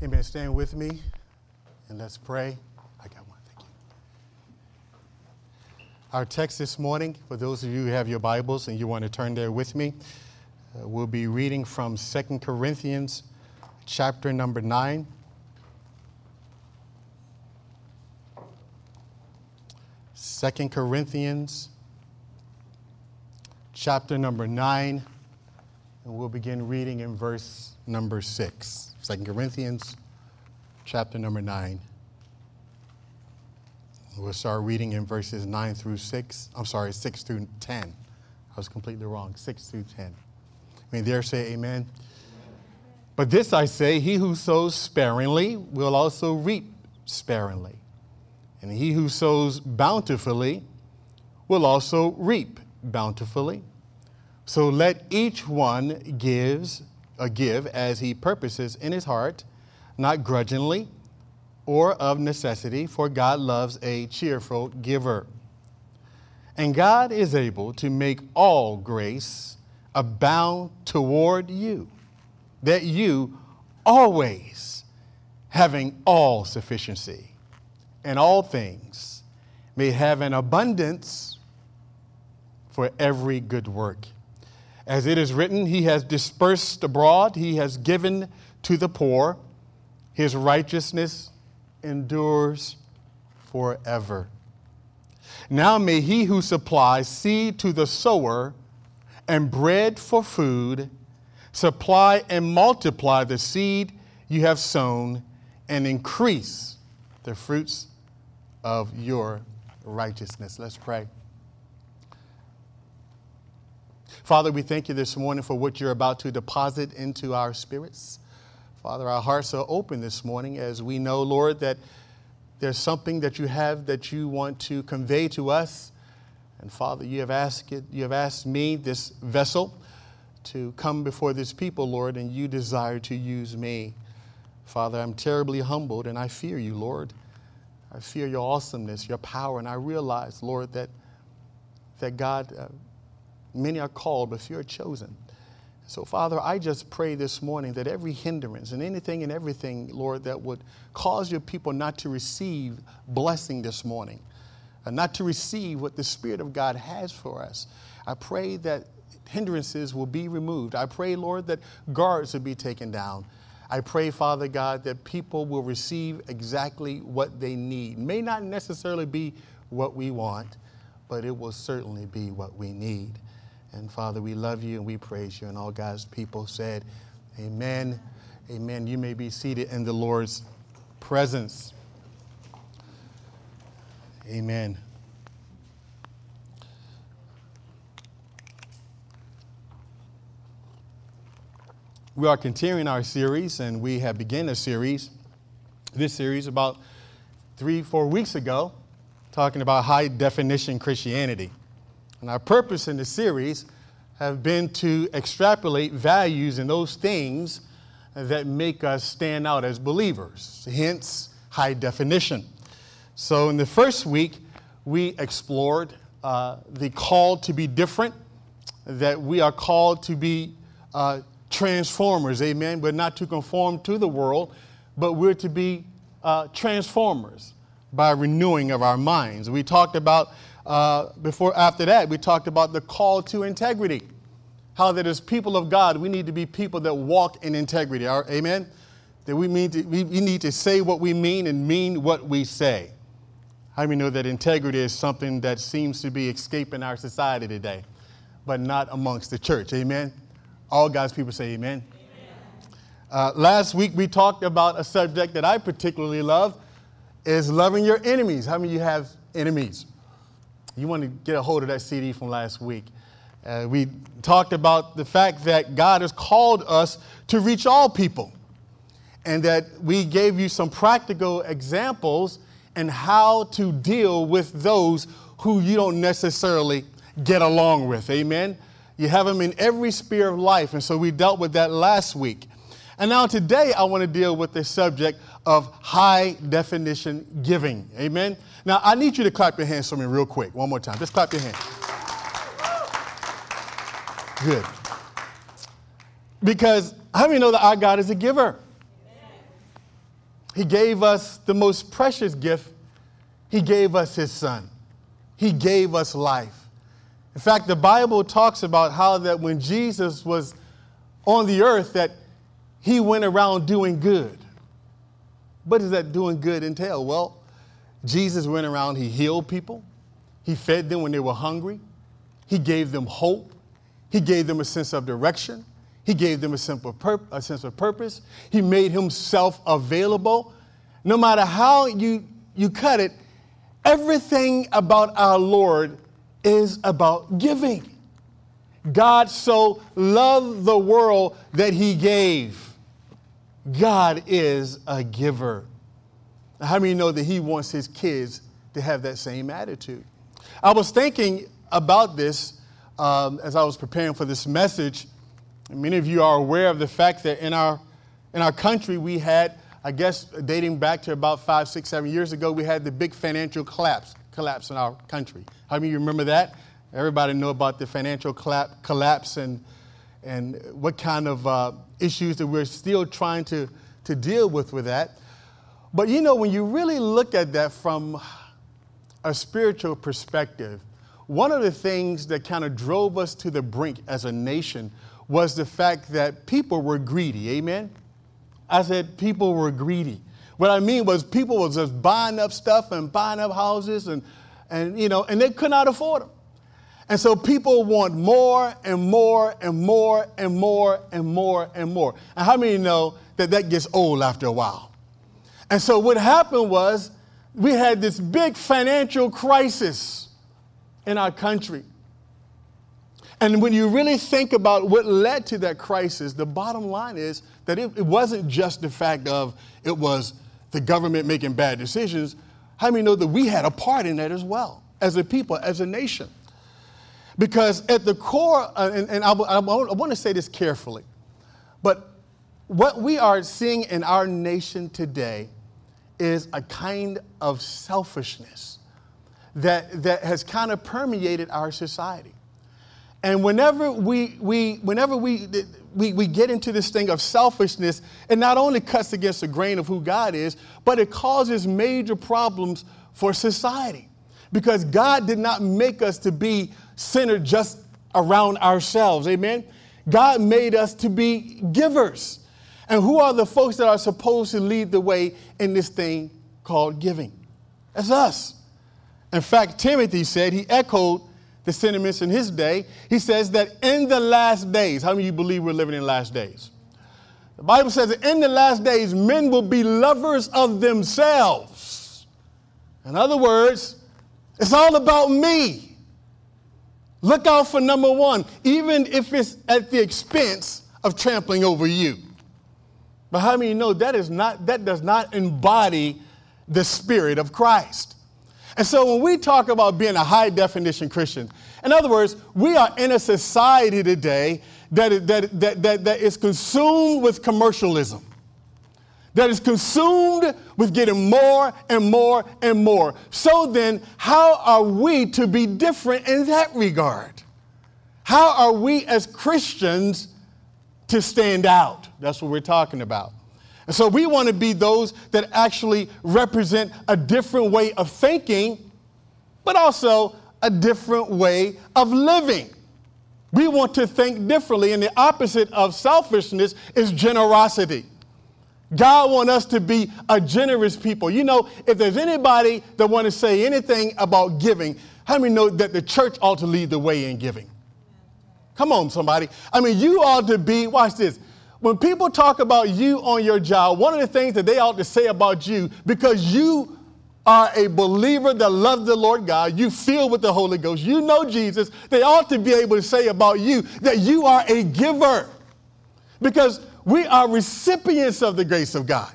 Amen. Stand with me and let's pray. I got one. Thank you. Our text this morning, for those of you who have your Bibles and you want to turn there with me, uh, we'll be reading from 2 Corinthians chapter number 9. Second Corinthians chapter number 9, and we'll begin reading in verse number 6. 2 Corinthians chapter number 9. We'll start reading in verses 9 through 6. I'm sorry, 6 through 10. I was completely wrong. 6 through 10. I mean, there say amen. But this I say, he who sows sparingly will also reap sparingly. And he who sows bountifully will also reap bountifully. So let each one gives a give as he purposes in his heart, not grudgingly or of necessity, for God loves a cheerful giver. And God is able to make all grace abound toward you, that you always, having all sufficiency in all things, may have an abundance for every good work. As it is written, He has dispersed abroad, He has given to the poor, His righteousness endures forever. Now may He who supplies seed to the sower and bread for food supply and multiply the seed you have sown and increase the fruits of your righteousness. Let's pray. Father, we thank you this morning for what you're about to deposit into our spirits. Father, our hearts are open this morning as we know, Lord, that there's something that you have that you want to convey to us. And Father, you have asked it, you have asked me, this vessel, to come before this people, Lord, and you desire to use me. Father, I'm terribly humbled and I fear you, Lord. I fear your awesomeness, your power, and I realize, Lord, that, that God, uh, many are called, but few are chosen. So, Father, I just pray this morning that every hindrance and anything and everything, Lord, that would cause your people not to receive blessing this morning, and not to receive what the Spirit of God has for us, I pray that hindrances will be removed. I pray, Lord, that guards will be taken down. I pray, Father God, that people will receive exactly what they need. May not necessarily be what we want, but it will certainly be what we need. And Father, we love you and we praise you. And all God's people said, Amen. Amen. You may be seated in the Lord's presence. Amen. We are continuing our series, and we have begun a series, this series about three, four weeks ago, talking about high definition Christianity. And our purpose in the series have been to extrapolate values and those things that make us stand out as believers, hence high definition. So in the first week, we explored uh, the call to be different, that we are called to be uh, transformers, amen, but not to conform to the world, but we're to be uh, transformers by renewing of our minds. We talked about, uh, before, after that, we talked about the call to integrity. How that as people of God, we need to be people that walk in integrity, amen? That we, mean to, we, we need to say what we mean and mean what we say. How do we know that integrity is something that seems to be escaping our society today, but not amongst the church, amen? All God's people say amen. amen. Uh, last week we talked about a subject that I particularly love is loving your enemies. How many of you have enemies? You want to get a hold of that CD from last week. Uh, we talked about the fact that God has called us to reach all people and that we gave you some practical examples and how to deal with those who you don't necessarily get along with. Amen. You have them in every sphere of life. And so we dealt with that last week. And now today I want to deal with the subject of high definition giving. Amen. Now I need you to clap your hands for me real quick. One more time. Just clap your hands. Good. Because how many know that our God is a giver? He gave us the most precious gift. He gave us His Son. He gave us life. In fact, the Bible talks about how that when Jesus was on the earth, that He went around doing good. What does that doing good entail? Well, Jesus went around, He healed people, He fed them when they were hungry, He gave them hope, He gave them a sense of direction. He gave them a, simple pur- a sense of purpose. He made himself available. No matter how you, you cut it, everything about our Lord is about giving. God so loved the world that he gave. God is a giver. How many know that he wants his kids to have that same attitude? I was thinking about this um, as I was preparing for this message Many of you are aware of the fact that in our, in our country, we had, I guess, dating back to about five, six, seven years ago, we had the big financial collapse, collapse in our country. How many of you remember that? Everybody know about the financial collapse and, and what kind of uh, issues that we're still trying to, to deal with with that. But you know, when you really look at that from a spiritual perspective, one of the things that kind of drove us to the brink as a nation was the fact that people were greedy. Amen? I said people were greedy. What I mean was people was just buying up stuff and buying up houses and, and you know, and they could not afford them. And so people want more and more and more and more and more and more. And how many know that that gets old after a while? And so what happened was we had this big financial crisis in our country. And when you really think about what led to that crisis, the bottom line is that it, it wasn't just the fact of it was the government making bad decisions. How many know that we had a part in that as well, as a people, as a nation? Because at the core, uh, and, and I, want to say this carefully, but what we are seeing in our nation today is a kind of selfishness that, that has kind of permeated our society. And whenever we, we, whenever we, we, we get into this thing of selfishness, it not only cuts against the grain of who God is, but it causes major problems for society. Because God did not make us to be centered just around ourselves. Amen? God made us to be givers. And who are the folks that are supposed to lead the way in this thing called giving? That's us. In fact, Timothy said, he echoed the sentiments in his day. He says that in the last days, how many of you believe we're living in last days? The Bible says that in the last days, men will be lovers of themselves. In other words, it's all about me. Look out for number one, even if it's at the expense of trampling over you. But how many know that is not that does not embody the spirit of Christ? And so when we talk about being a high definition Christian, in other words, we are in a society today that, that, that, that, that is consumed with commercialism, that is consumed with getting more and more and more. So then, how are we to be different in that regard? How are we as Christians to stand out? That's what we're talking about. And so we want to be those that actually represent a different way of thinking, but also a different way of living. We want to think differently, and the opposite of selfishness is generosity. God wants us to be a generous people. You know, if there's anybody that want to say anything about giving, how many know that the church ought to lead the way in giving? Come on, somebody. I mean, you ought to be, watch this, when people talk about you on your job, one of the things that they ought to say about you, because you are a believer that loves the Lord God, you feel with the Holy Ghost, you know Jesus, they ought to be able to say about you that you are a giver. Because we are recipients of the grace of God.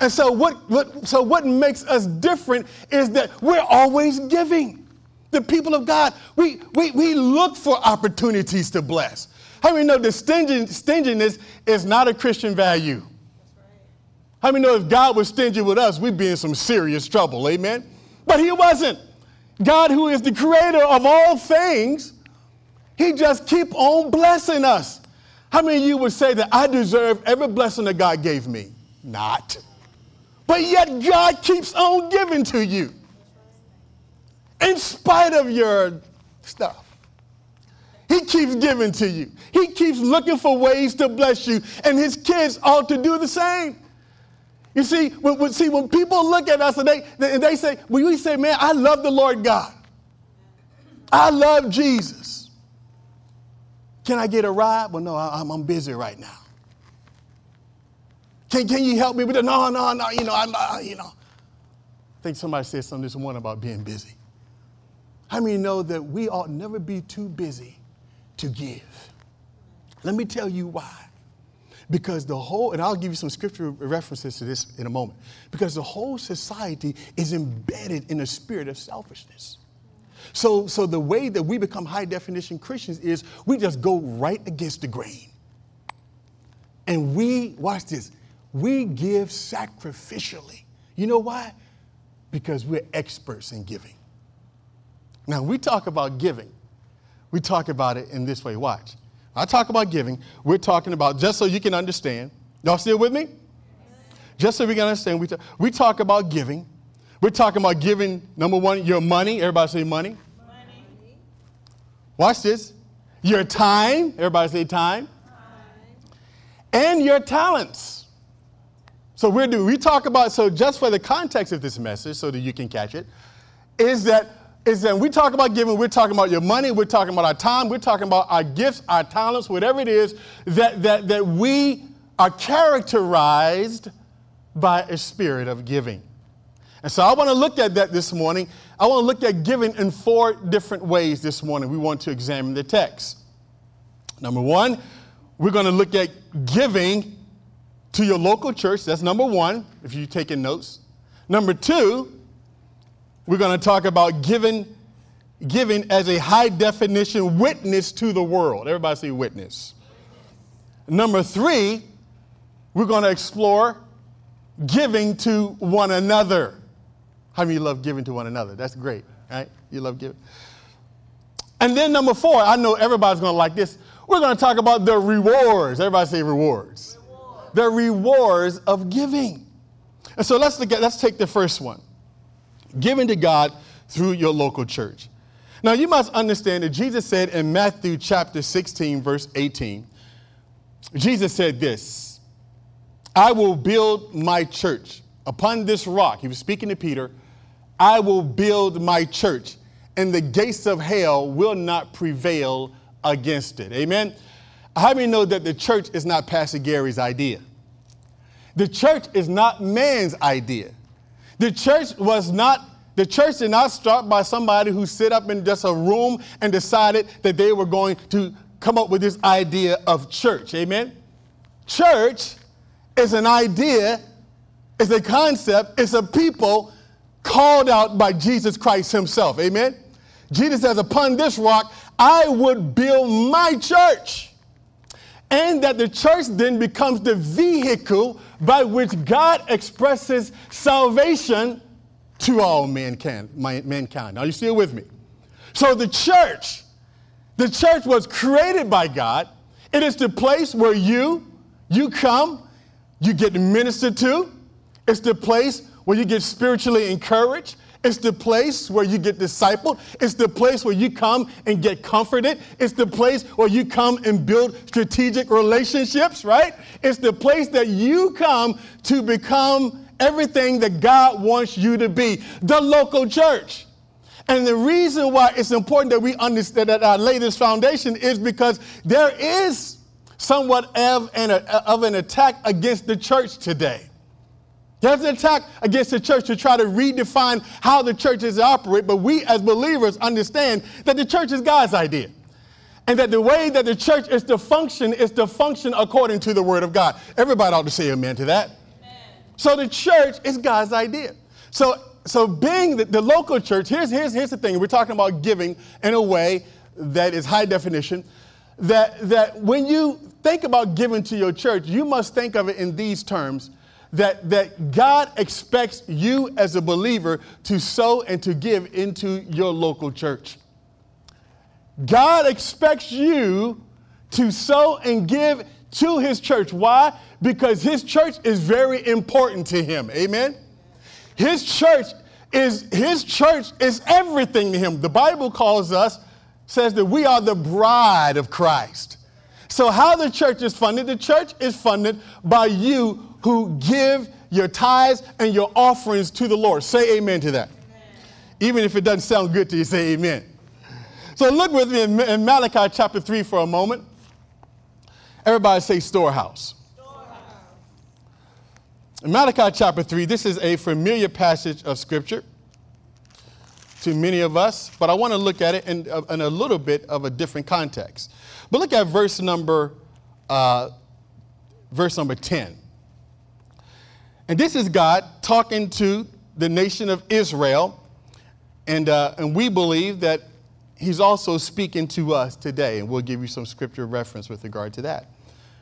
And so what, what, so what makes us different is that we're always giving. The people of God, we, we, we look for opportunities to bless. How many know that stinginess is not a Christian value? How many know if God was stingy with us, we'd be in some serious trouble, amen? But He wasn't. God, who is the creator of all things, He just keep on blessing us. How many of you would say that I deserve every blessing that God gave me? Not. But yet God keeps on giving to you in spite of your stuff. He keeps giving to you. He keeps looking for ways to bless you, and his kids ought to do the same. You see, when, when, see, when people look at us and they, they, they say, when we say, man, I love the Lord God. I love Jesus. Can I get a ride? Well, no, I, I'm busy right now. Can, can you help me with it? No, no, no, you know, I'm, you know. I think somebody said something this morning about being busy. How many know that we ought never be too busy to give? Let me tell you why. Because the whole, and I'll give you some scripture references to this in a moment, because the whole society is embedded in a spirit of selfishness. So, so the way that we become high definition Christians is we just go right against the grain. And we, watch this, we give sacrificially. You know why? Because we're experts in giving. Now, we talk about giving. We talk about it in this way. Watch. I talk about giving. We're talking about, just so you can understand. Y'all still with me? Just so we can understand, we, talk, we talk about giving. We're talking about giving, number one, your money. Everybody say money. money. Watch this. Your time. Everybody say time. time. And your talents. So we're doing, we talk about, so just for the context of this message, so that you can catch it, is that is that we talk about giving, we're talking about your money, we're talking about our time, we're talking about our gifts, our talents, whatever it is, that, that, that we are characterized by a spirit of giving. And so I want to look at that this morning. I want to look at giving in four different ways this morning. We want to examine the text. Number one, we're going to look at giving to your local church. That's number one, if you're taking notes. Number two, we're going to talk about giving, giving as a high definition witness to the world. Everybody say witness. Number three, we're going to explore giving to one another. How many love giving to one another? That's great, right? You love giving. And then number four, I know everybody's going to like this. We're going to talk about the rewards. Everybody say rewards. rewards. The rewards of giving. And so let's look at, let's take the first one Giving to God through your local church. Now, you must understand that Jesus said in Matthew chapter 16, verse 18, Jesus said this I will build my church upon this rock. He was speaking to Peter. I will build my church, and the gates of hell will not prevail against it. Amen. How many know that the church is not Pastor Gary's idea? The church is not man's idea. The church was not, the church did not start by somebody who sit up in just a room and decided that they were going to come up with this idea of church. Amen? Church is an idea, is a concept, it's a people called out by Jesus Christ himself. Amen? Jesus says, Upon this rock, I would build my church. And that the church then becomes the vehicle by which God expresses salvation to all mankind. mankind. Are you still with me? So the church, the church was created by God. It is the place where you, you come, you get ministered to. It's the place where you get spiritually encouraged. It's the place where you get discipled. It's the place where you come and get comforted. It's the place where you come and build strategic relationships, right? It's the place that you come to become everything that God wants you to be the local church. And the reason why it's important that we understand that I lay this foundation is because there is somewhat of an, of an attack against the church today. There's an attack against the church to try to redefine how the church is operate, but we as believers understand that the church is God's idea. And that the way that the church is to function is to function according to the word of God. Everybody ought to say amen to that. Amen. So the church is God's idea. So, so being the, the local church, here's, here's, here's the thing. We're talking about giving in a way that is high definition. That, that when you think about giving to your church, you must think of it in these terms that, that God expects you as a believer to sow and to give into your local church. God expects you to sow and give to his church. Why? Because his church is very important to him. Amen. His church is his church is everything to him. The Bible calls us says that we are the bride of Christ. So how the church is funded? The church is funded by you who give your tithes and your offerings to the Lord. Say amen to that. Amen. Even if it doesn't sound good to you, say amen. So look with me in, in Malachi chapter 3 for a moment. Everybody say storehouse. storehouse. In Malachi chapter 3, this is a familiar passage of scripture to many of us, but I want to look at it in, uh, in, a little bit of a different context. But look at verse number, uh, verse number 10. And this is God talking to the nation of Israel, and, uh, and we believe that he's also speaking to us today, and we'll give you some scripture reference with regard to that.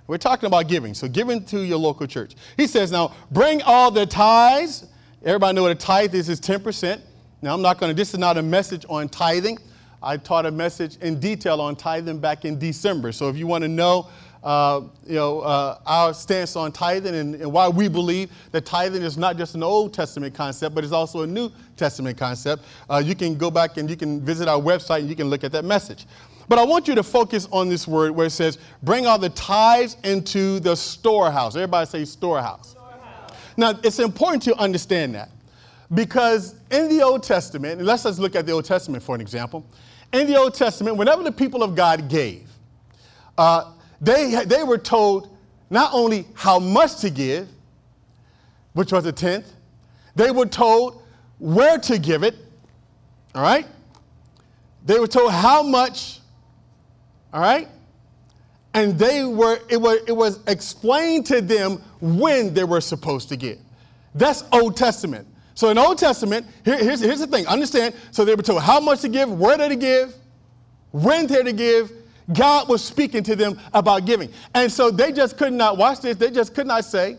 We're talking about giving, so giving to your local church. He says, now bring all the tithes. Everybody know what a tithe is, is 10%. Now, I'm not going to, this is not a message on tithing. I taught a message in detail on tithing back in December. So if you want to know, uh, you know, uh, our stance on tithing and, and, why we believe that tithing is not just an Old Testament concept, but it's also a New Testament concept, uh, you can go back and you can visit our website and you can look at that message. But I want you to focus on this word where it says, bring all the tithes into the storehouse. Everybody say storehouse. storehouse. Now, it's important to understand that because in the Old Testament, and let's just look at the Old Testament for an example. In the Old Testament, whenever the people of God gave, uh, they, they were told not only how much to give, which was a tenth, they were told where to give it, all right? They were told how much, all right? And they were, it was, it was explained to them when they were supposed to give. That's Old Testament. So in Old Testament, here, here's, here's the thing. Understand, so they were told how much to give, where to give, when they to give. God was speaking to them about giving. And so they just could not, watch this, they just could not say,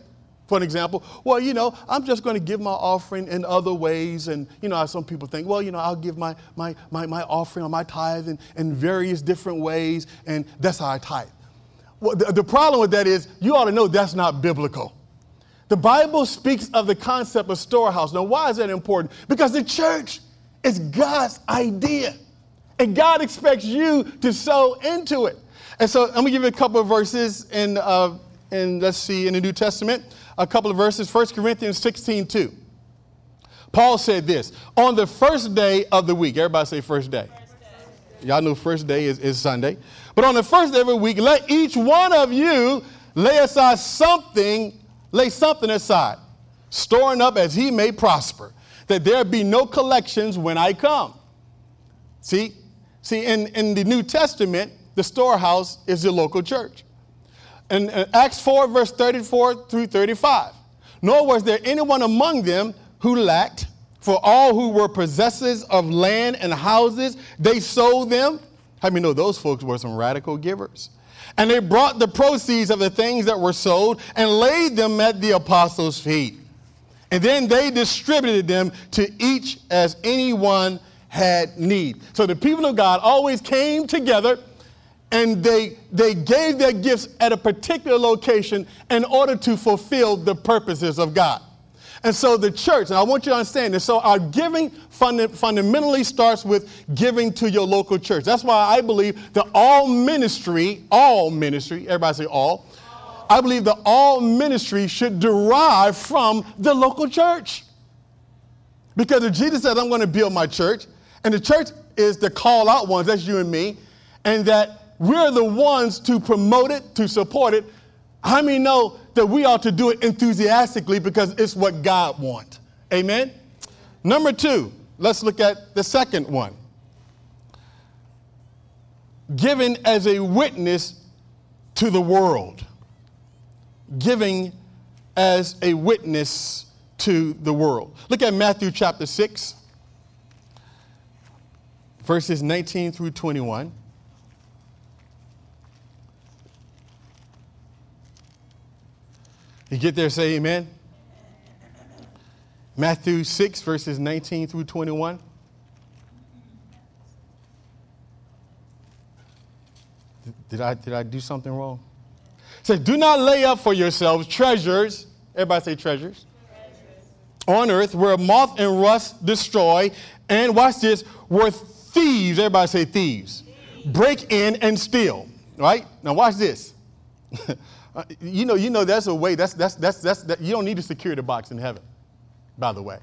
for an example, well, you know, I'm just going to give my offering in other ways. And, you know, some people think, well, you know, I'll give my, my, my, my offering or my tithe in, in various different ways, and that's how I tithe. Well, the, the problem with that is you ought to know that's not biblical. The Bible speaks of the concept of storehouse. Now, why is that important? Because the church is God's idea. And God expects you to sow into it. And so I'm to give you a couple of verses in, uh, in, let's see, in the New Testament. A couple of verses. 1 Corinthians 16, 2. Paul said this On the first day of the week, everybody say first day. First day. Y'all know first day is, is Sunday. But on the first day of the week, let each one of you lay aside something lay something aside, storing up as he may prosper, that there be no collections when I come. See, see, in, in the New Testament, the storehouse is the local church. In, Acts 4, verse 34 through 35. Nor was there anyone among them who lacked, for all who were possessors of land and houses, they sold them. How many know those folks were some radical givers? And they brought the proceeds of the things that were sold and laid them at the apostles' feet. And then they distributed them to each as anyone had need. So the people of God always came together and they, they gave their gifts at a particular location in order to fulfill the purposes of God. And so the church, and I want you to understand this, so our giving funda- fundamentally starts with giving to your local church. That's why I believe that all ministry, all ministry, everybody say all, I believe that all ministry should derive from the local church. Because if Jesus says, I'm going to build my church, and the church is the call out ones, that's you and me, and that we're the ones to promote it, to support it, how many know that we ought to do it enthusiastically because it's what God wants? Amen? Number two, let's look at the second one. Giving as a witness to the world. Giving as a witness to the world. Look at Matthew chapter 6, verses 19 through 21. You get there, say amen. Matthew 6, verses 19 through 21. Did I, did I do something wrong? It says, Do not lay up for yourselves treasures. Everybody say treasures. treasures. On earth where moth and rust destroy. And watch this, where thieves, everybody say thieves, thieves. break in and steal. Right? Now watch this. Uh, you know, you know that's a way, that's, that's, that's, that's, that, you don't need a security box in heaven, by the way.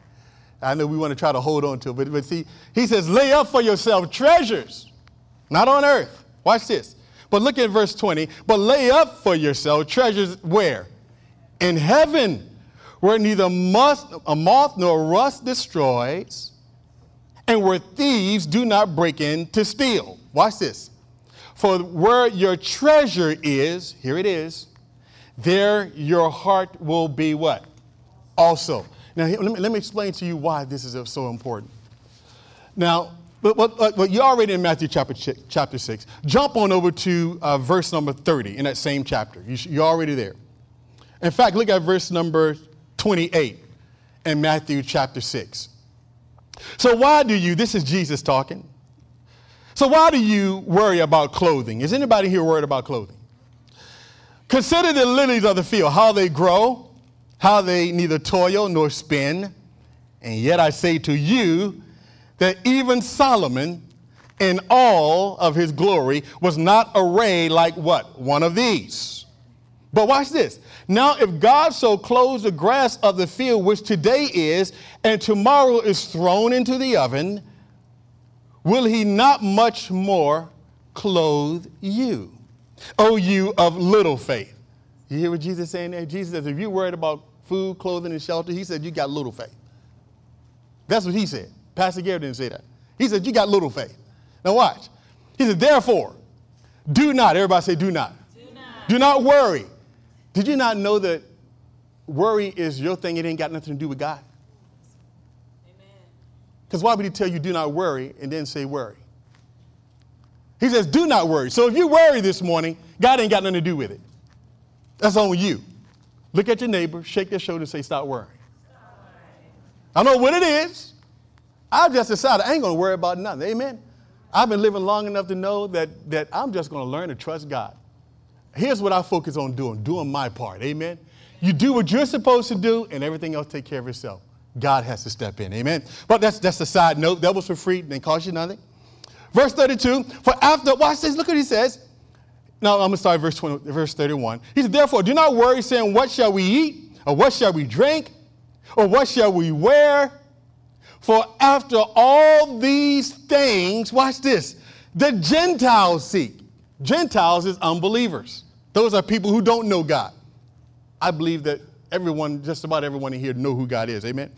I know we want to try to hold on to it, but, but see, he says, lay up for yourself treasures, not on earth. Watch this. But look at verse 20. But lay up for yourself treasures where? In heaven, where neither must, a moth nor rust destroys, and where thieves do not break in to steal. Watch this. For where your treasure is, here it is, there your heart will be what? Also. Now, let me, let me explain to you why this is so important. Now, but, but, but you're already in Matthew chapter, chapter 6. Jump on over to uh, verse number 30 in that same chapter. You, you're already there. In fact, look at verse number 28 in Matthew chapter 6. So, why do you, this is Jesus talking. So, why do you worry about clothing? Is anybody here worried about clothing? Consider the lilies of the field, how they grow how they neither toil nor spin. And yet I say to you that even Solomon, in all of his glory, was not arrayed like what? One of these. But watch this. Now, if God so clothes the grass of the field, which today is, and tomorrow is thrown into the oven, will he not much more clothe you? O you of little faith. You hear what Jesus is saying there? Jesus says, if you're worried about food, clothing, and shelter, he said, you got little faith. That's what he said. Pastor Gary didn't say that. He said, you got little faith. Now watch. He said, therefore, do not, everybody say, do not. Do not, do not worry. Did you not know that worry is your thing? It ain't got nothing to do with God. Because why would he tell you, do not worry, and then say worry? He says, do not worry. So if you worry this morning, God ain't got nothing to do with it. That's on you. Look at your neighbor, shake their shoulder, and say, Stop worrying. I know what it is. I just decided I ain't going to worry about nothing. Amen. I've been living long enough to know that, that I'm just going to learn to trust God. Here's what I focus on doing doing my part. Amen. You do what you're supposed to do, and everything else take care of itself. God has to step in. Amen. But that's, that's a side note. That was for free, didn't cost you nothing. Verse 32 For after, watch this, look what he says. Now, I'm going to start verse, 20, verse 31. He said, Therefore, do not worry, saying, What shall we eat? Or what shall we drink? Or what shall we wear? For after all these things, watch this, the Gentiles seek. Gentiles is unbelievers. Those are people who don't know God. I believe that everyone, just about everyone in here, know who God is. Amen.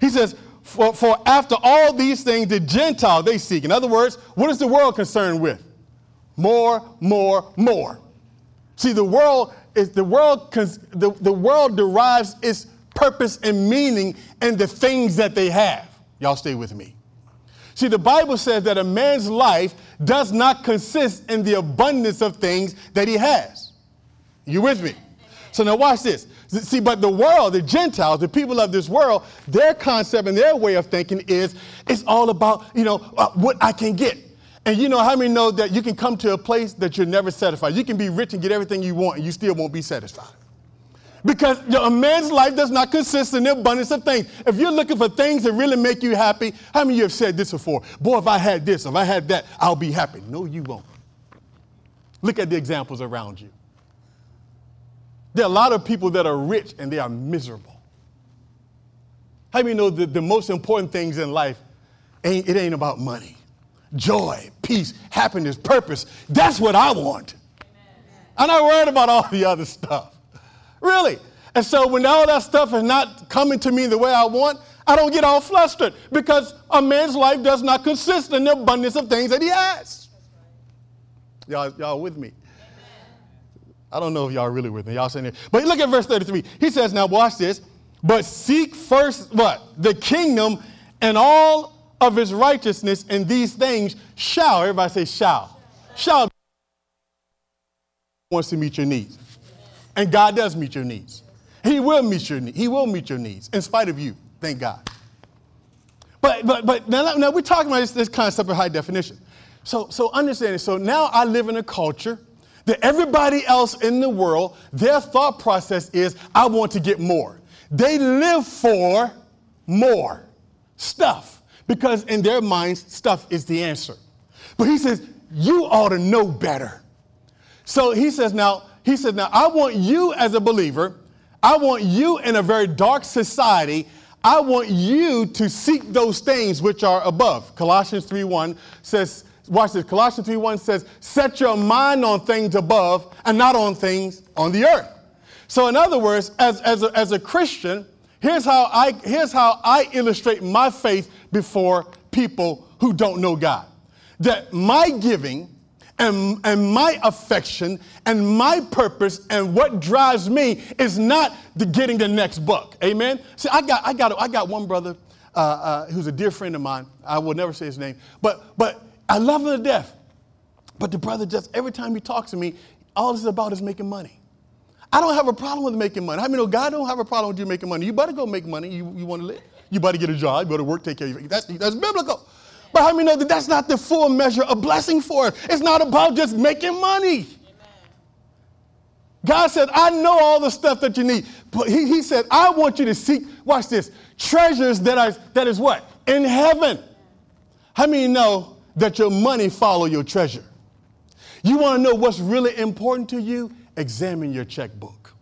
He says, for, for after all these things, the Gentile they seek. In other words, what is the world concerned with? more, more, more. See, the world is the world the, the world derives its purpose and meaning in the things that they have. Y'all stay with me. See, the Bible says that a man's life does not consist in the abundance of things that he has. You with me? So now watch this. See, but the world, the Gentiles, the people of this world, their concept and their way of thinking is it's all about, you know, uh, what I can get. And you know how many know that you can come to a place that you're never satisfied? You can be rich and get everything you want, and you still won't be satisfied. Because a man's life does not consist in the abundance of things. If you're looking for things that really make you happy, how many of you have said this before? Boy, if I had this, if I had that, I'll be happy. No, you won't. Look at the examples around you. There are a lot of people that are rich and they are miserable. How many know that the most important things in life ain't it ain't about money? joy, peace, happiness, purpose. That's what I want. I'm not worried about all the other stuff. Really. And so when all that stuff is not coming to me the way I want, I don't get all flustered because a man's life does not consist in the abundance of things that he has. Y'all, y'all with me? I don't know if y'all really with me. Y'all saying it. But look at verse 33. He says, now watch this. But seek first what? The kingdom and all of his righteousness, and these things shall, everybody say shall, shall wants to meet your needs. And God does meet your needs. He will meet your needs. He will meet your needs in spite of you. Thank God. But but but now, now we're talking about this, this concept of high definition. So so understand it. So now I live in a culture that everybody else in the world, their thought process is, I want to get more. They live for more stuff because in their minds, stuff is the answer. But he says, you ought to know better. So he says, now, he says, now I want you as a believer, I want you in a very dark society, I want you to seek those things which are above. Colossians 3:1 says, watch this. Colossians 3:1 says, set your mind on things above and not on things on the earth. So, in other words, as, as, a, as a Christian, here's how, I, here's how I illustrate my faith before people who don't know God. That my giving and, and my affection and my purpose and what drives me is not the getting the next buck. Amen. See, I got, I got, I got one brother uh, uh, who's a dear friend of mine. I will never say his name, but, but I love him to death. But the brother just every time he talks to me, all this is about is making money. I don't have a problem with making money. I mean, no, God don't have a problem with you making money. You better go make money. You, you want to live. You better get a job. You better work, take care of you. That's, that's biblical. But how many know that that's not the full measure of blessing for us? It's not about just making money. God said, I know all the stuff that you need. But he, he said, I want you to seek, watch this, treasures that are that is what? In heaven. How many know that your money follow your treasure? You want to know what's really important to you? Examine your checkbook.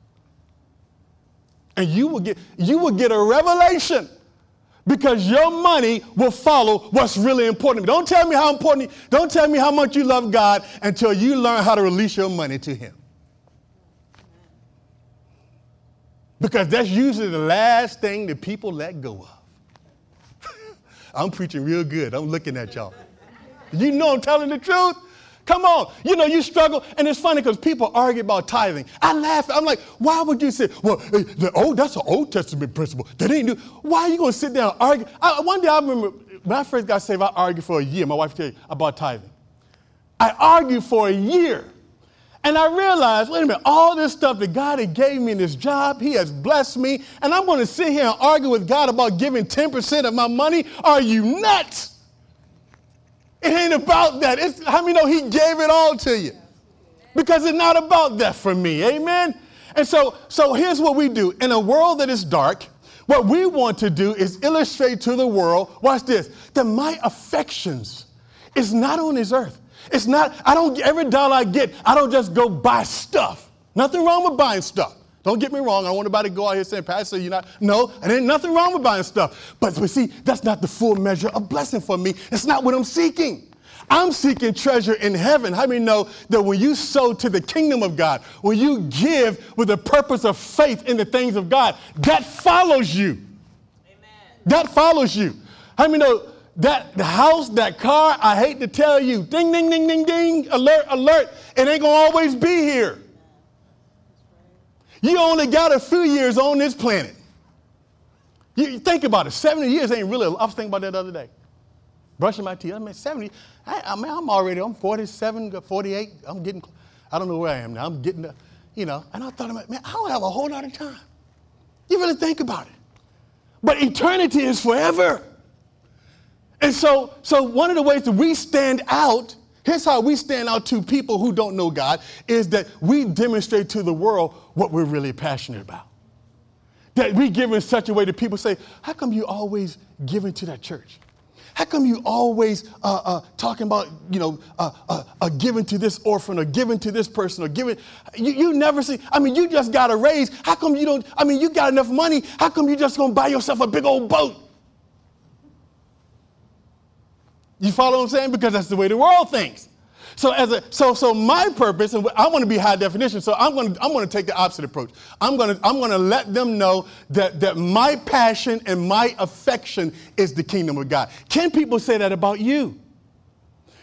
And you will get you will get a revelation because your money will follow what's really important. Don't tell me how important, don't tell me how much you love God until you learn how to release your money to Him. Because that's usually the last thing that people let go of. I'm preaching real good. I'm looking at y'all. You know I'm telling the truth. Come on. You know, you struggle. And it's funny because people argue about tithing. I laugh. I'm like, why would you say, well, eh, the old, that's an Old Testament principle. That ain't new. Why are you going to sit down and argue? I, one day I remember when I first got saved, I argued for a year. My wife tell you about tithing. I argued for a year. And I realized, wait a minute, all this stuff that God had gave me in this job, He has blessed me, and I'm going to sit here and argue with God about giving 10% of my money? Are you nuts? It ain't about that. It's how many know he gave it all to you? Because it's not about that for me. Amen. And so, so here's what we do. In a world that is dark, what we want to do is illustrate to the world, watch this, that my affections is not on this earth. It's not, I don't, every dollar I get, I don't just go buy stuff. Nothing wrong with buying stuff. Don't get me wrong. I don't want anybody to go out here saying, Pastor, you're not. No, and ain't nothing wrong with buying stuff. But, but see, that's not the full measure of blessing for me. It's not what I'm seeking. I'm seeking treasure in heaven. How many know that when you sow to the kingdom of God, when you give with the purpose of faith in the things of God, that follows you. Amen. That follows you. How many know that the house, that car, I hate to tell you, ding, ding, ding, ding, ding, alert, alert, it ain't gonna always be here. You only got a few years on this planet. You think about it, 70 years ain't really, I was thinking about that the other day. Brushing my teeth, I mean, 70, I, I mean, I'm already, I'm 47, 48, I'm getting, I don't know where I am now, I'm getting, you know, and I thought, man, I don't have a whole lot of time. You really think about it. But eternity is forever. And so, so one of the ways that we stand out Here's how we stand out to people who don't know God is that we demonstrate to the world what we're really passionate about. That we give in such a way that people say, How come you always giving to that church? How come you always uh, uh, talking about, you know, uh, uh, giving to this orphan or giving to this person or giving? You, you never see, I mean, you just got a raise. How come you don't, I mean, you got enough money. How come you just gonna buy yourself a big old boat? You follow what I'm saying? Because that's the way the world thinks. So as a so so my purpose, and I want to be high definition, so I'm going to I'm going to take the opposite approach. I'm going to I'm going to let them know that that my passion and my affection is the kingdom of God. Can people say that about you?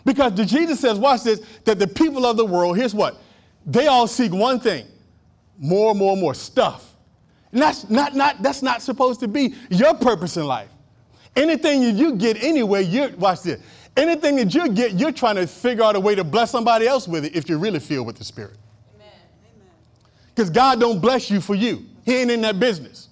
Because the Jesus says, watch this, that the people of the world, here's what, they all seek one thing, more, and more, and more stuff. And that's not, not that's not supposed to be your purpose in life. Anything you get anyway, you watch this. Anything that you get, you're trying to figure out a way to bless somebody else with it if you're really feel with the Spirit. Because God don't bless you for you. He ain't in that business.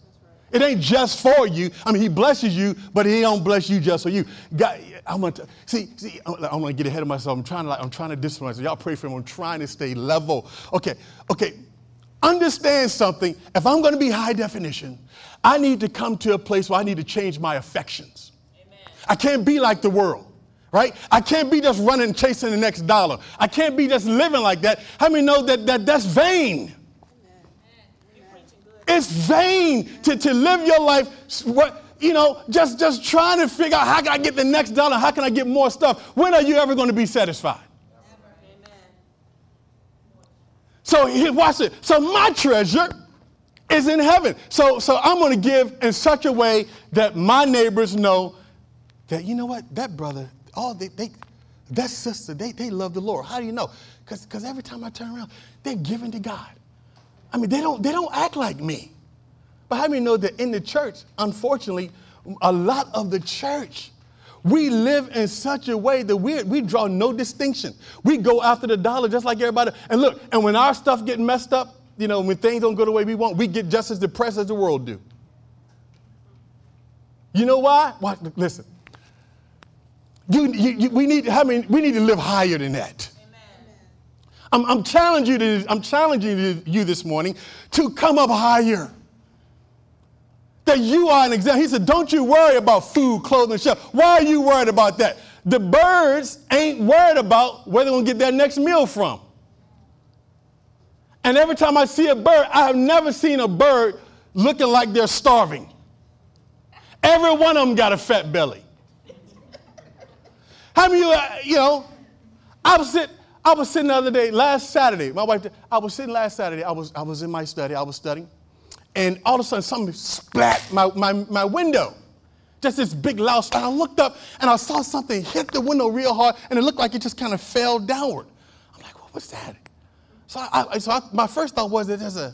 It ain't just for you. I mean, he blesses you, but he don't bless you just for you. God, I'm gonna see. See, I'm, I'm, gonna get ahead of myself. I'm trying to, like, I'm trying to discipline myself. Y'all pray for me. I'm trying to stay level. Okay, okay. Understand something. If I'm gonna be high definition, I need to come to a place where I need to change my affections. Amen. I can't be like the world right? I can't be just running and chasing the next dollar. I can't be just living like that. How many know that, that that's vain? It's vain to, to live your life, you know, just, just trying to figure out how can I get the next dollar? How can I get more stuff? When are you ever going to be satisfied? So watch it. So my treasure is in heaven. So, so I'm going to give in such a way that my neighbors know that, you know what, that brother, oh, they, they that sister, they, they love the Lord. How do you know? Because every time I turn around, they're giving to God. I mean, they don't, they don't act like me. But how many know that in the church, unfortunately, a lot of the church, we live in such a way that we, we draw no distinction. We go after the dollar just like everybody. And look, and when our stuff get messed up, you know, when things don't go the way we want, we get just as depressed as the world do. You know why? Why? Listen. You, you, you, we, need, I mean, we need to live higher than that. I'm, I'm, challenging you to, I'm challenging you this morning to come up higher that you are an example. He said, Don't you worry about food, clothing, shelter. Why are you worried about that? The birds ain't worried about where they're going to get their next meal from. And every time I see a bird, I have never seen a bird looking like they're starving. Every one of them got a fat belly. How many, uh, you know, I was, sit, I was sitting the other day, last Saturday, my wife, I was sitting last Saturday, I was, I was in my study, I was studying and all of a sudden something splat my, my, my window. Just this big loud splat. I looked up and I saw something hit the window real hard and it looked like it just kind of fell downward. I'm like, what was that? So, I, so I, my first thought was that there's a,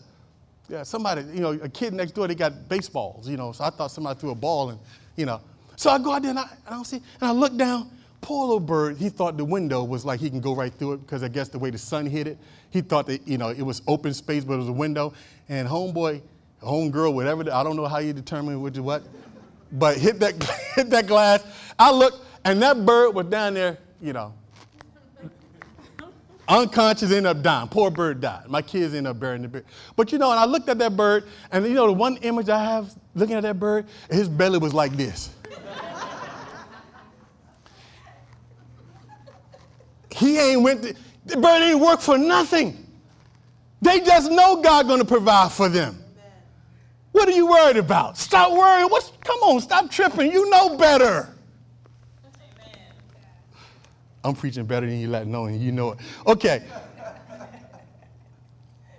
yeah, somebody, you know, a kid next door, they got baseballs, you know, so I thought somebody threw a ball and, you know. So I go out there and I, and I see, and I look down, poor little bird, he thought the window was like he can go right through it because I guess the way the sun hit it, he thought that, you know, it was open space, but it was a window. And homeboy, homegirl, whatever. I don't know how you determine which is what, but hit that hit that glass. I looked, and that bird was down there, you know, unconscious, ended up dying. Poor bird died. My kids ended up burying the bird. But you know, and I looked at that bird, and you know, the one image I have looking at that bird, his belly was like this. He ain't went. To, the ain't work for nothing. They just know God gonna provide for them. What are you worried about? Stop worrying. What's, come on, stop tripping. You know better. Amen. I'm preaching better than you let know, and you know it. Okay.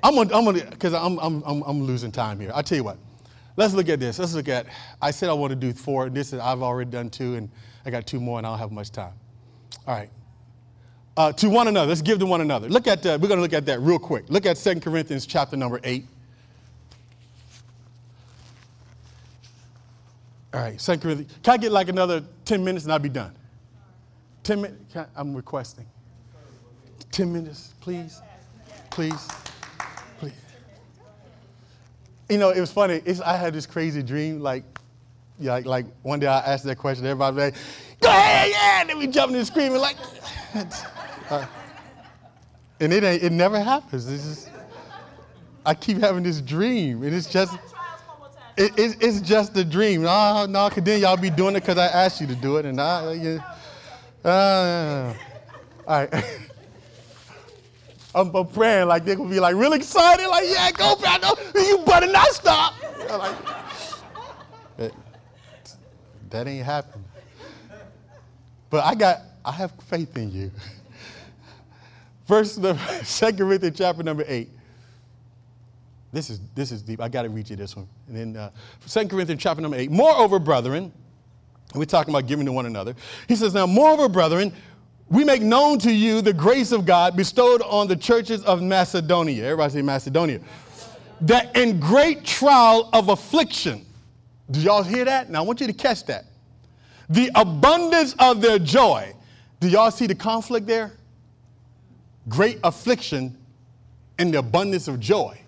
I'm gonna, I'm gonna, because I'm, I'm, I'm, I'm losing time here. I'll tell you what. Let's look at this. Let's look at, I said I want to do four. This is, I've already done two, and I got two more, and I don't have much time. All right. Uh, to one another. Let's give to one another. Look at, uh, we're going to look at that real quick. Look at 2 Corinthians chapter number 8. All right, Second Corinthians. Can I get like another 10 minutes and I'll be done? 10 minutes? I'm requesting. 10 minutes, please. Please. Please. You know, it was funny. It's, I had this crazy dream. Like, yeah, like, like one day I asked that question. Everybody was like, go ahead, yeah. And then we jumping and screaming like, uh, and it, ain't, it never happens. It's just, I keep having this dream. And it's just, it, it, it's just a dream. No, no, cause then y'all be doing it because I asked you to do it, and I, you, uh, all right. I'm, I'm, praying like they're gonna be like real excited, like yeah, go, Brando, you better not stop. Like, that ain't happening. But I got, I have faith in you. The Second Corinthians chapter number eight. This is, this is deep. I got to read you this one. And then uh, 2 Corinthians chapter number 8. Moreover, brethren, we're talking about giving to one another. He says, Now, moreover, brethren, we make known to you the grace of God bestowed on the churches of Macedonia. Everybody say Macedonia. That in great trial of affliction, do y'all hear that? Now I want you to catch that. The abundance of their joy. Do y'all see the conflict there? Great affliction and the abundance of joy.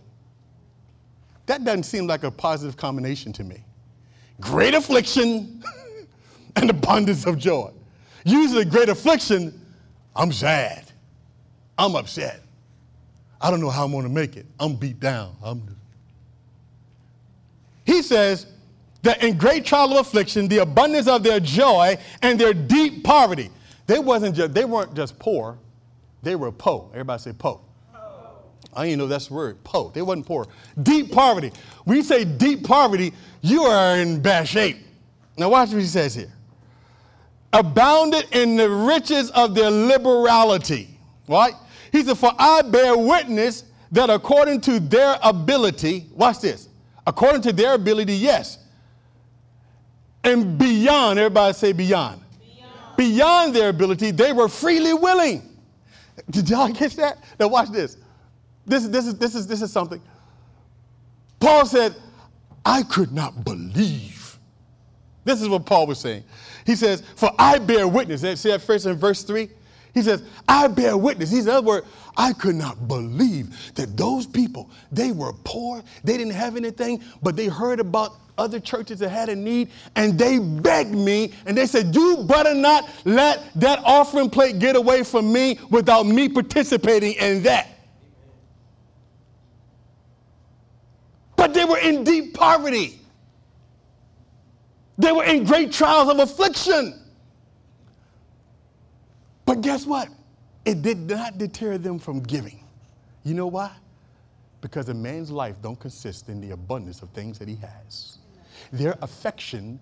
That doesn't seem like a positive combination to me. Great affliction and abundance of joy. Usually, great affliction, I'm sad. I'm upset. I don't know how I'm going to make it. I'm beat down. I'm... He says that in great trial of affliction, the abundance of their joy and their deep poverty. They wasn't just they weren't just poor, they were po. Everybody say po. I didn't know that's the word, po. They wasn't poor. Deep poverty. When you say deep poverty, you are in bad shape. Now watch what he says here. Abounded in the riches of their liberality. Right? He said, For I bear witness that according to their ability, watch this, according to their ability, yes. And beyond, everybody say beyond. Beyond, beyond their ability, they were freely willing. Did y'all catch that? Now watch this. This, this, is, this, is, this is something. Paul said, I could not believe. This is what Paul was saying. He says, For I bear witness. See that first in verse 3? He says, I bear witness. He's in other words, I could not believe that those people, they were poor, they didn't have anything, but they heard about other churches that had a need, and they begged me, and they said, You better not let that offering plate get away from me without me participating in that. But they were in deep poverty. They were in great trials of affliction. But guess what? It did not deter them from giving. You know why? Because a man's life don't consist in the abundance of things that he has. Their affection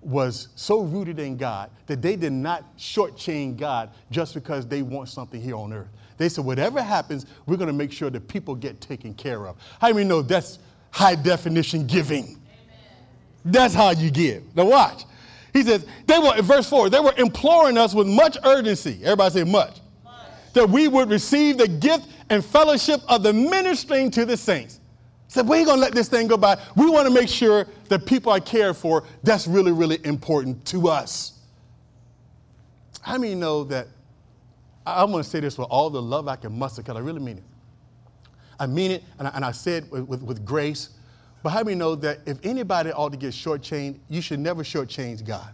was so rooted in God that they did not shortchange God just because they want something here on earth. They said, whatever happens, we're going to make sure that people get taken care of. How many know that's high definition giving? Amen. That's how you give. Now, watch. He says, they were, verse 4, they were imploring us with much urgency. Everybody say much. much. That we would receive the gift and fellowship of the ministering to the saints. Said, we ain't gonna let this thing go by. We want to make sure that people are cared for. That's really, really important to us. How many know that I'm gonna say this with all the love I can muster, because I really mean it. I mean it, and I, and I say it with, with, with grace but how many know that if anybody ought to get shortchanged, you should never shortchange God?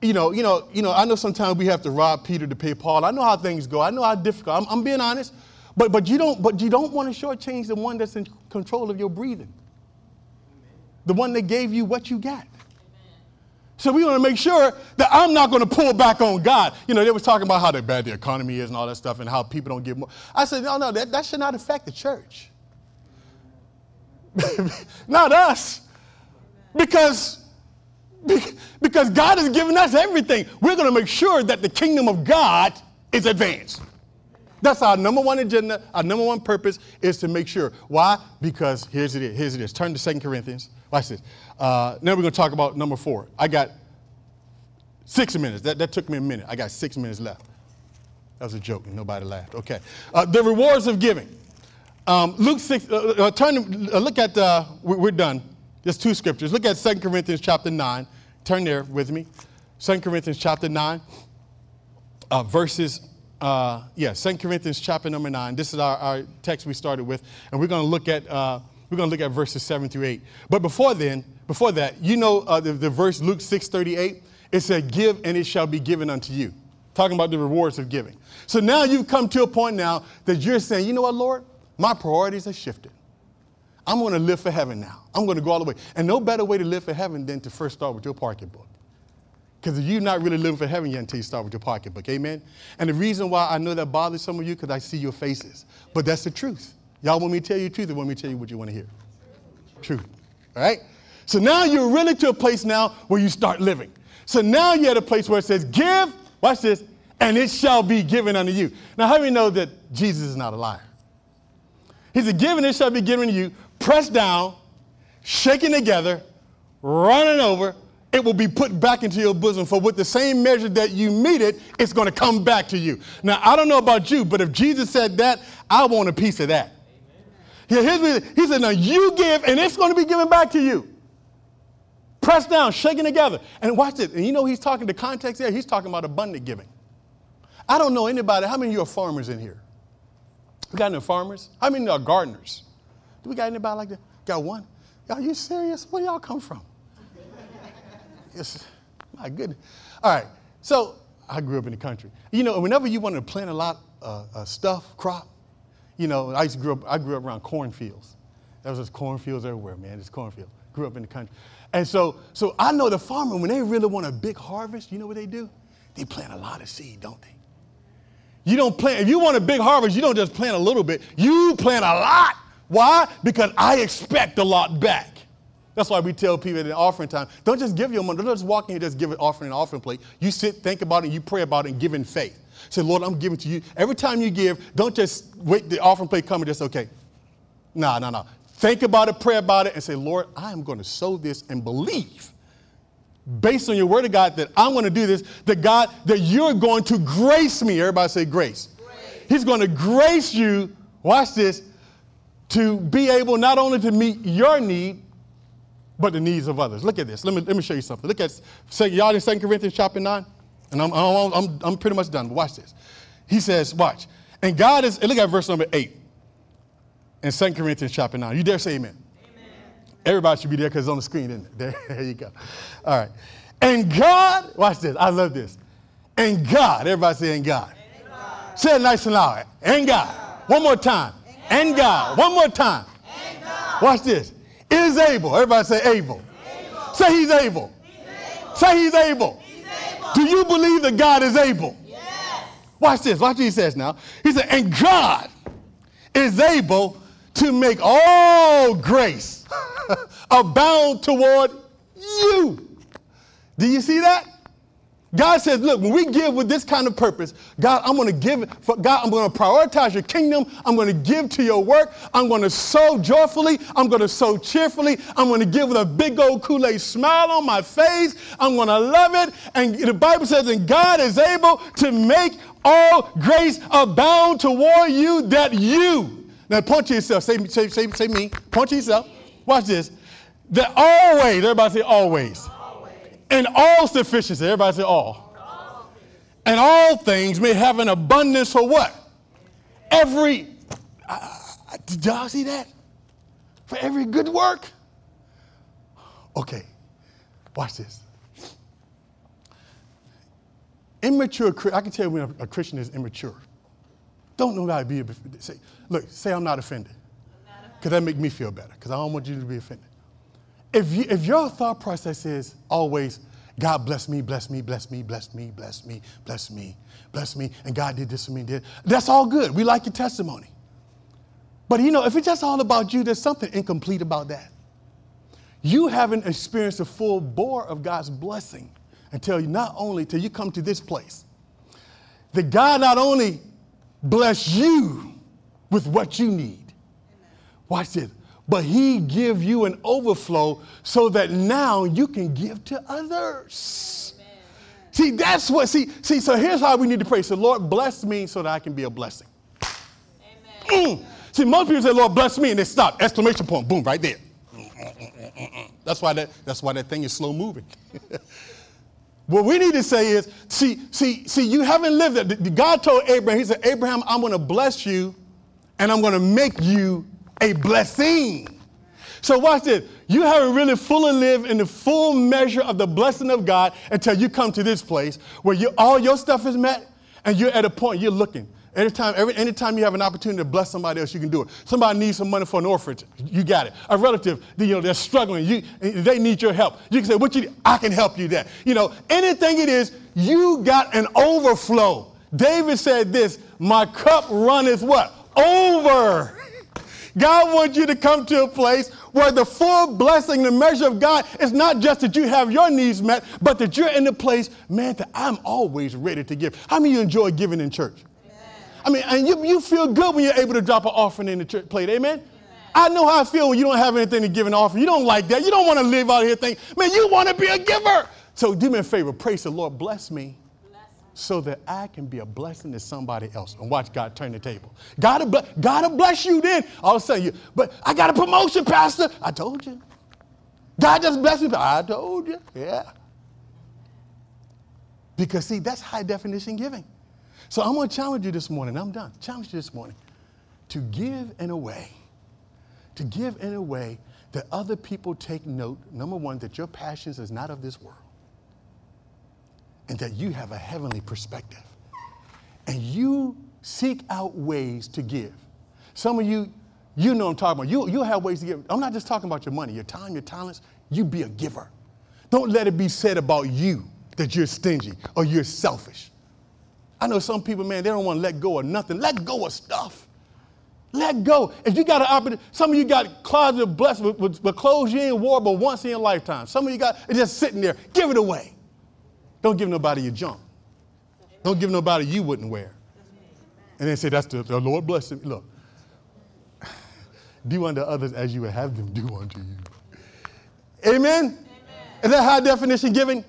You know, you know, you know, I know sometimes we have to rob Peter to pay Paul. I know how things go. I know how difficult. I'm, I'm being honest. But, but you don't but you don't want to shortchange the one that's in control of your breathing. The one that gave you what you got. So we want to make sure that I'm not going to pull back on God. You know, they were talking about how bad the economy is and all that stuff and how people don't give more. I said, no, no, that, that should not affect the church. Not us. Because, because God has given us everything. We're going to make sure that the kingdom of God is advanced. That's our number one agenda. Our number one purpose is to make sure. Why? Because here's it is. Here's it is. Turn to Second Corinthians. Watch this. Uh, now we're going to talk about number four. I got six minutes. That, that took me a minute. I got six minutes left. That was a joke, and nobody laughed. Okay. Uh, the rewards of giving. Um, Luke 6, uh, uh, turn, uh, look at, uh, we're done. There's two scriptures. Look at 2 Corinthians chapter 9. Turn there with me. 2 Corinthians chapter 9, uh, verses, uh, yeah, 2 Corinthians chapter number 9. This is our, our text we started with. And we're going to look at, uh, we're going to look at verses 7 through 8. But before then, before that, you know uh, the, the verse Luke 6, 38? It said, give and it shall be given unto you. Talking about the rewards of giving. So now you've come to a point now that you're saying, you know what, Lord? My priorities have shifted. I'm going to live for heaven now. I'm going to go all the way. And no better way to live for heaven than to first start with your pocketbook. Because you're not really living for heaven yet until you start with your pocketbook. Amen? And the reason why I know that bothers some of you, because I see your faces. But that's the truth. Y'all want me to tell you the truth or want me to tell you what you want to hear? Truth. All right? So now you're really to a place now where you start living. So now you're at a place where it says, Give, watch this, and it shall be given unto you. Now, how do you know that Jesus is not a liar? He said, Given it shall be given to you, pressed down, shaken together, running over, it will be put back into your bosom. For with the same measure that you meet it, it's going to come back to you. Now, I don't know about you, but if Jesus said that, I want a piece of that. He said, Now you give, and it's going to be given back to you. Pressed down, shaken together. And watch it. And you know, he's talking, the context there, he's talking about abundant giving. I don't know anybody, how many of you are farmers in here? We got any farmers? How many are gardeners? Do we got anybody like that? Got one? Are you serious? Where y'all come from? Yes. My goodness. All right. So I grew up in the country. You know, whenever you want to plant a lot of uh, uh, stuff, crop, you know, I used to grow up, I grew up around cornfields. There was just cornfields everywhere, man. Just cornfield. Grew up in the country. And so, so I know the farmer, when they really want a big harvest, you know what they do? They plant a lot of seed, don't they? You don't plant, if you want a big harvest, you don't just plant a little bit, you plant a lot. Why? Because I expect a lot back. That's why we tell people at the offering time, don't just give your money, don't just walk in here, just give an offering an offering plate. You sit, think about it, you pray about it, and give in faith. Say, Lord, I'm giving to you. Every time you give, don't just wait the offering plate come and just, okay. No, no, no. Think about it, pray about it, and say, Lord, I am going to sow this and believe based on your word of God that I'm going to do this, that God, that you're going to grace me. Everybody say grace. grace. He's going to grace you, watch this, to be able not only to meet your need, but the needs of others. Look at this. Let me, let me show you something. Look at, say, y'all in 2 Corinthians chapter 9? And I'm, I'm, I'm, I'm pretty much done, but watch this. He says, watch. And God is, look at verse number 8 in 2 Corinthians chapter 9. You dare say amen. Everybody should be there because it's on the screen, isn't it? There, there you go. All right. And God, watch this. I love this. And God, everybody say, and God. And God. Say it nice and loud. And God. One more time. And, and God. God. One more time. And God. Watch this. Is able. Everybody say able. able. Say he's able. he's able. Say he's able. he's able. Do you believe that God is able? Yes. Watch this. Watch what he says now. He said, and God is able to make all grace abound toward you. Do you see that? God says, look, when we give with this kind of purpose, God, I'm going to give, for God, I'm going to prioritize your kingdom. I'm going to give to your work. I'm going to sow joyfully. I'm going to sow cheerfully. I'm going to give with a big old Kool-Aid smile on my face. I'm going to love it. And the Bible says, and God is able to make all grace abound toward you that you. Now point to yourself. Say, say, say, say me. Point to yourself. Watch this. That always, everybody say always. And all sufficiency, everybody say all. all. And all things may have an abundance for what? Every, uh, did y'all see that? For every good work? Okay, watch this. Immature, I can tell you when a, Christian is immature. Don't know how to be, a, say, look, say I'm not offended because that make me feel better because I don't want you to be offended. If, you, if your thought process is always, God bless me, bless me, bless me, bless me, bless me, bless me, bless me, and God did this for me, did that's all good. We like your testimony. But you know, if it's just all about you, there's something incomplete about that. You haven't experienced the full bore of God's blessing until you not only till you come to this place. That God not only bless you with what you need, Watch this. But he give you an overflow so that now you can give to others. Amen. See, that's what, see, see, so here's how we need to pray. So, Lord, bless me so that I can be a blessing. Mm. See, most people say, Lord, bless me, and they stop. Exclamation point, boom, right there. That's why that, that's why that thing is slow moving. what we need to say is, see, see, see, you haven't lived that. God told Abraham, He said, Abraham, I'm going to bless you and I'm going to make you a blessing. So watch this. You haven't really fully lived in the full measure of the blessing of God until you come to this place where you, all your stuff is met and you're at a point you're looking. Anytime, every, anytime you have an opportunity to bless somebody else, you can do it. Somebody needs some money for an orphanage, you got it. A relative, you know, they're struggling, you, they need your help. You can say, "What you? I can help you there." You know, anything it is, you got an overflow. David said this: "My cup runneth what over." God wants you to come to a place where the full blessing, the measure of God is not just that you have your needs met, but that you're in the place, man, that I'm always ready to give. How many of you enjoy giving in church? I mean, and you, you feel good when you're able to drop an offering in the church plate, amen? amen? I know how I feel when you don't have anything to give an offering. You don't like that. You don't want to live out here thinking, man, you want to be a giver. So do me a favor, praise the Lord, bless me so that I can be a blessing to somebody else and watch God turn the table. God will, God will bless you then. All of a sudden, you, but I got a promotion, Pastor. I told you. God just blessed me. I told you. Yeah. Because, see, that's high definition giving. So I'm going to challenge you this morning. I'm done. Challenge you this morning to give in a way, to give in a way that other people take note, number one, that your passions is not of this world. And that you have a heavenly perspective. And you seek out ways to give. Some of you, you know I'm talking about. You, you have ways to give. I'm not just talking about your money, your time, your talents. You be a giver. Don't let it be said about you that you're stingy or you're selfish. I know some people, man, they don't want to let go of nothing. Let go of stuff. Let go. If you got an opportunity, some of you got closet blessed with, with, with, clothes you ain't wore but once in your lifetime. Some of you got it just sitting there. Give it away. Don't give nobody your junk. Don't give nobody you wouldn't wear. And then say, that's the, the Lord bless him. Look, do unto others as you would have them do unto you. Amen? Amen. Is that high definition giving? Amen.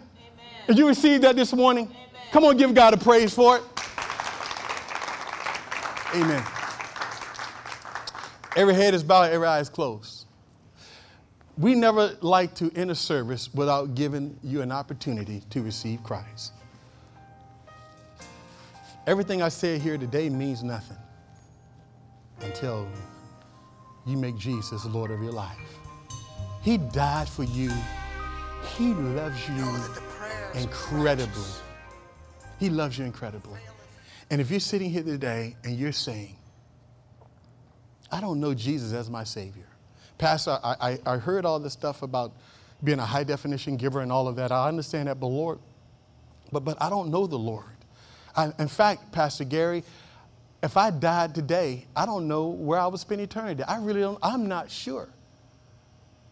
Did you receive that this morning? Amen. Come on, give God a praise for it. Amen. Every head is bowed, every eye is closed. We never like to enter service without giving you an opportunity to receive Christ. Everything I say here today means nothing until you make Jesus Lord of your life. He died for you. He loves you incredibly. He loves you incredibly. And if you're sitting here today and you're saying, I don't know Jesus as my Savior. Pastor, I, I, heard all this stuff about being a high definition giver and all of that. I understand that, but Lord, but, but I don't know the Lord. I, in fact, Pastor Gary, if I died today, I don't know where I would spend eternity. I really don't, I'm not sure.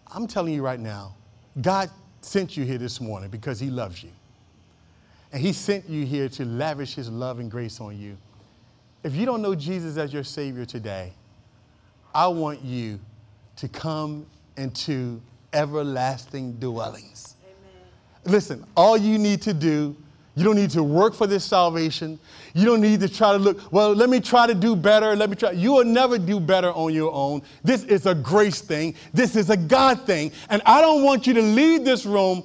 I'm telling you right now, God sent you here this morning because He loves you. And He sent you here to lavish His love and grace on you. If you don't know Jesus as your Savior today, I want you to come into everlasting dwellings. Amen. Listen, all you need to do, you don't need to work for this salvation. You don't need to try to look, well, let me try to do better. Let me try. You will never do better on your own. This is a grace thing. This is a God thing. And I don't want you to leave this room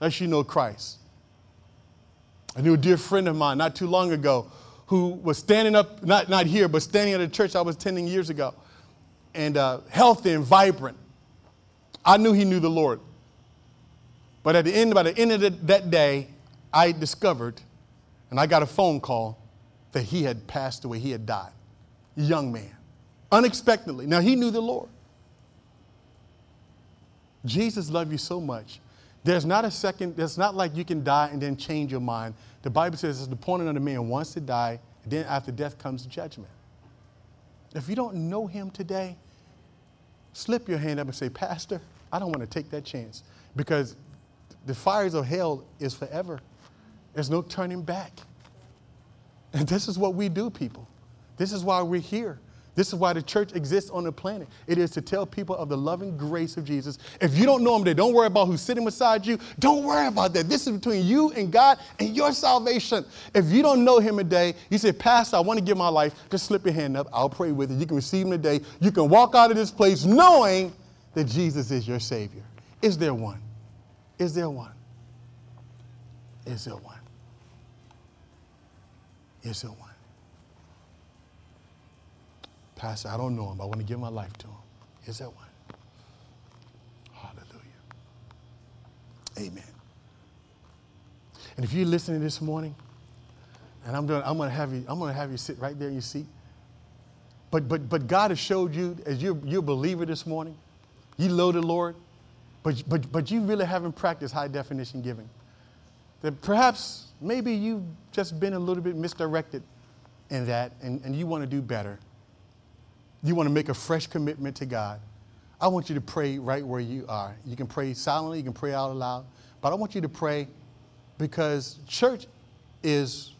unless you know Christ. I knew a dear friend of mine not too long ago who was standing up, not, not here, but standing at a church I was attending years ago and uh, healthy and vibrant. I knew he knew the Lord. But at the end, by the end of the, that day, I discovered, and I got a phone call that he had passed away. He had died. Young man, unexpectedly. Now he knew the Lord. Jesus loved you so much. There's not a second, it's not like you can die and then change your mind. The Bible says it's the point of the man wants to die, and then after death comes judgment. If you don't know him today, slip your hand up and say, Pastor, I don't want to take that chance because the fires of hell is forever. There's no turning back. And this is what we do, people. This is why we're here. This is why the church exists on the planet. It is to tell people of the loving grace of Jesus. If you don't know him today, don't worry about who's sitting beside you. Don't worry about that. This is between you and God and your salvation. If you don't know him today, you say, Pastor, I want to give my life, just slip your hand up. I'll pray with you. You can receive him today. You can walk out of this place knowing that Jesus is your Savior. Is there one? Is there one? Is there one? Is there one? Pastor, I don't know him. But I want to give my life to him. Is that one? Hallelujah. Amen. And if you're listening this morning, and I'm, doing, I'm to have you, I'm to have you sit right there in your seat. But, but, but God has showed you, as you're, you're a believer this morning, you know the Lord, but, but, but you really haven't practiced high definition giving. That perhaps, maybe you've just been a little bit misdirected in that, and, and you want to do better you want to make a fresh commitment to God, I want you to pray right where you are. You can pray silently, you can pray out loud, but I want you to pray because church is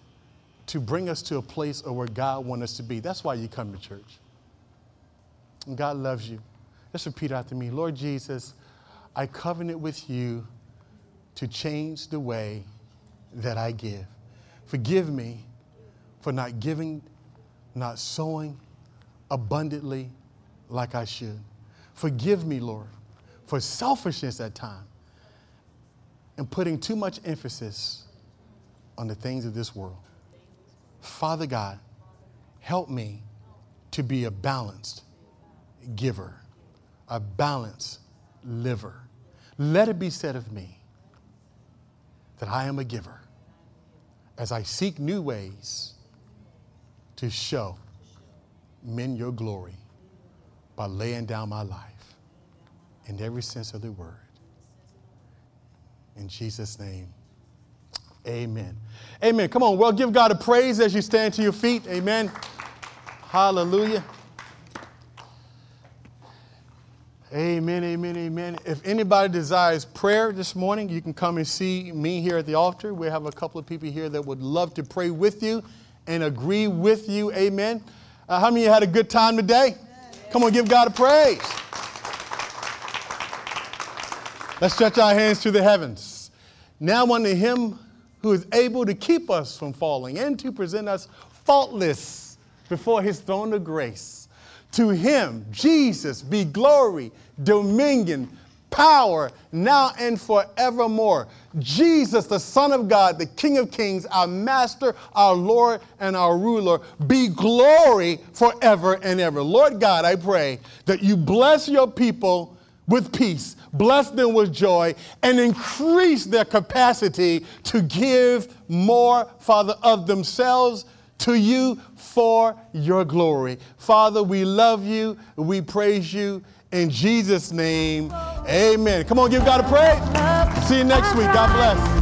to bring us to a place of where God wants us to be. That's why you come to church. And God loves you. Just repeat after me Lord Jesus, I covenant with you to change the way that I give. Forgive me for not giving, not sowing, abundantly like I should. Forgive me, Lord, for selfishness at times and putting too much emphasis on the things of this world. Father God, help me to be a balanced giver, a balanced liver. Let it be said of me that I am a giver as I seek new ways to show men your glory by laying down my life in every sense of the word. In Jesus' name, amen. Amen. Come on, well, give God a praise as you stand to your feet. Amen. Hallelujah. Amen, amen, amen. If anybody desires prayer this morning, you can come and see me here at the altar. We have a couple of people here that would love to pray with you and agree with you. Amen. Uh, how many of you had a good time today? Come on, give God a praise. Let's stretch our hands to the heavens. Now unto him who is able to keep us from falling and to present us faultless before his throne of grace. To him, Jesus, be glory, dominion, power, now and forevermore. Jesus, the Son of God, the King of Kings, our Master, our Lord, and our ruler, be glory forever and ever. Lord God, I pray that you bless your people with peace, bless them with joy, and increase their capacity to give more, Father, of themselves to you for your glory. Father, we love you. We praise you in Jesus' name. Amen. Come on, give God a praise. See you next week. God bless.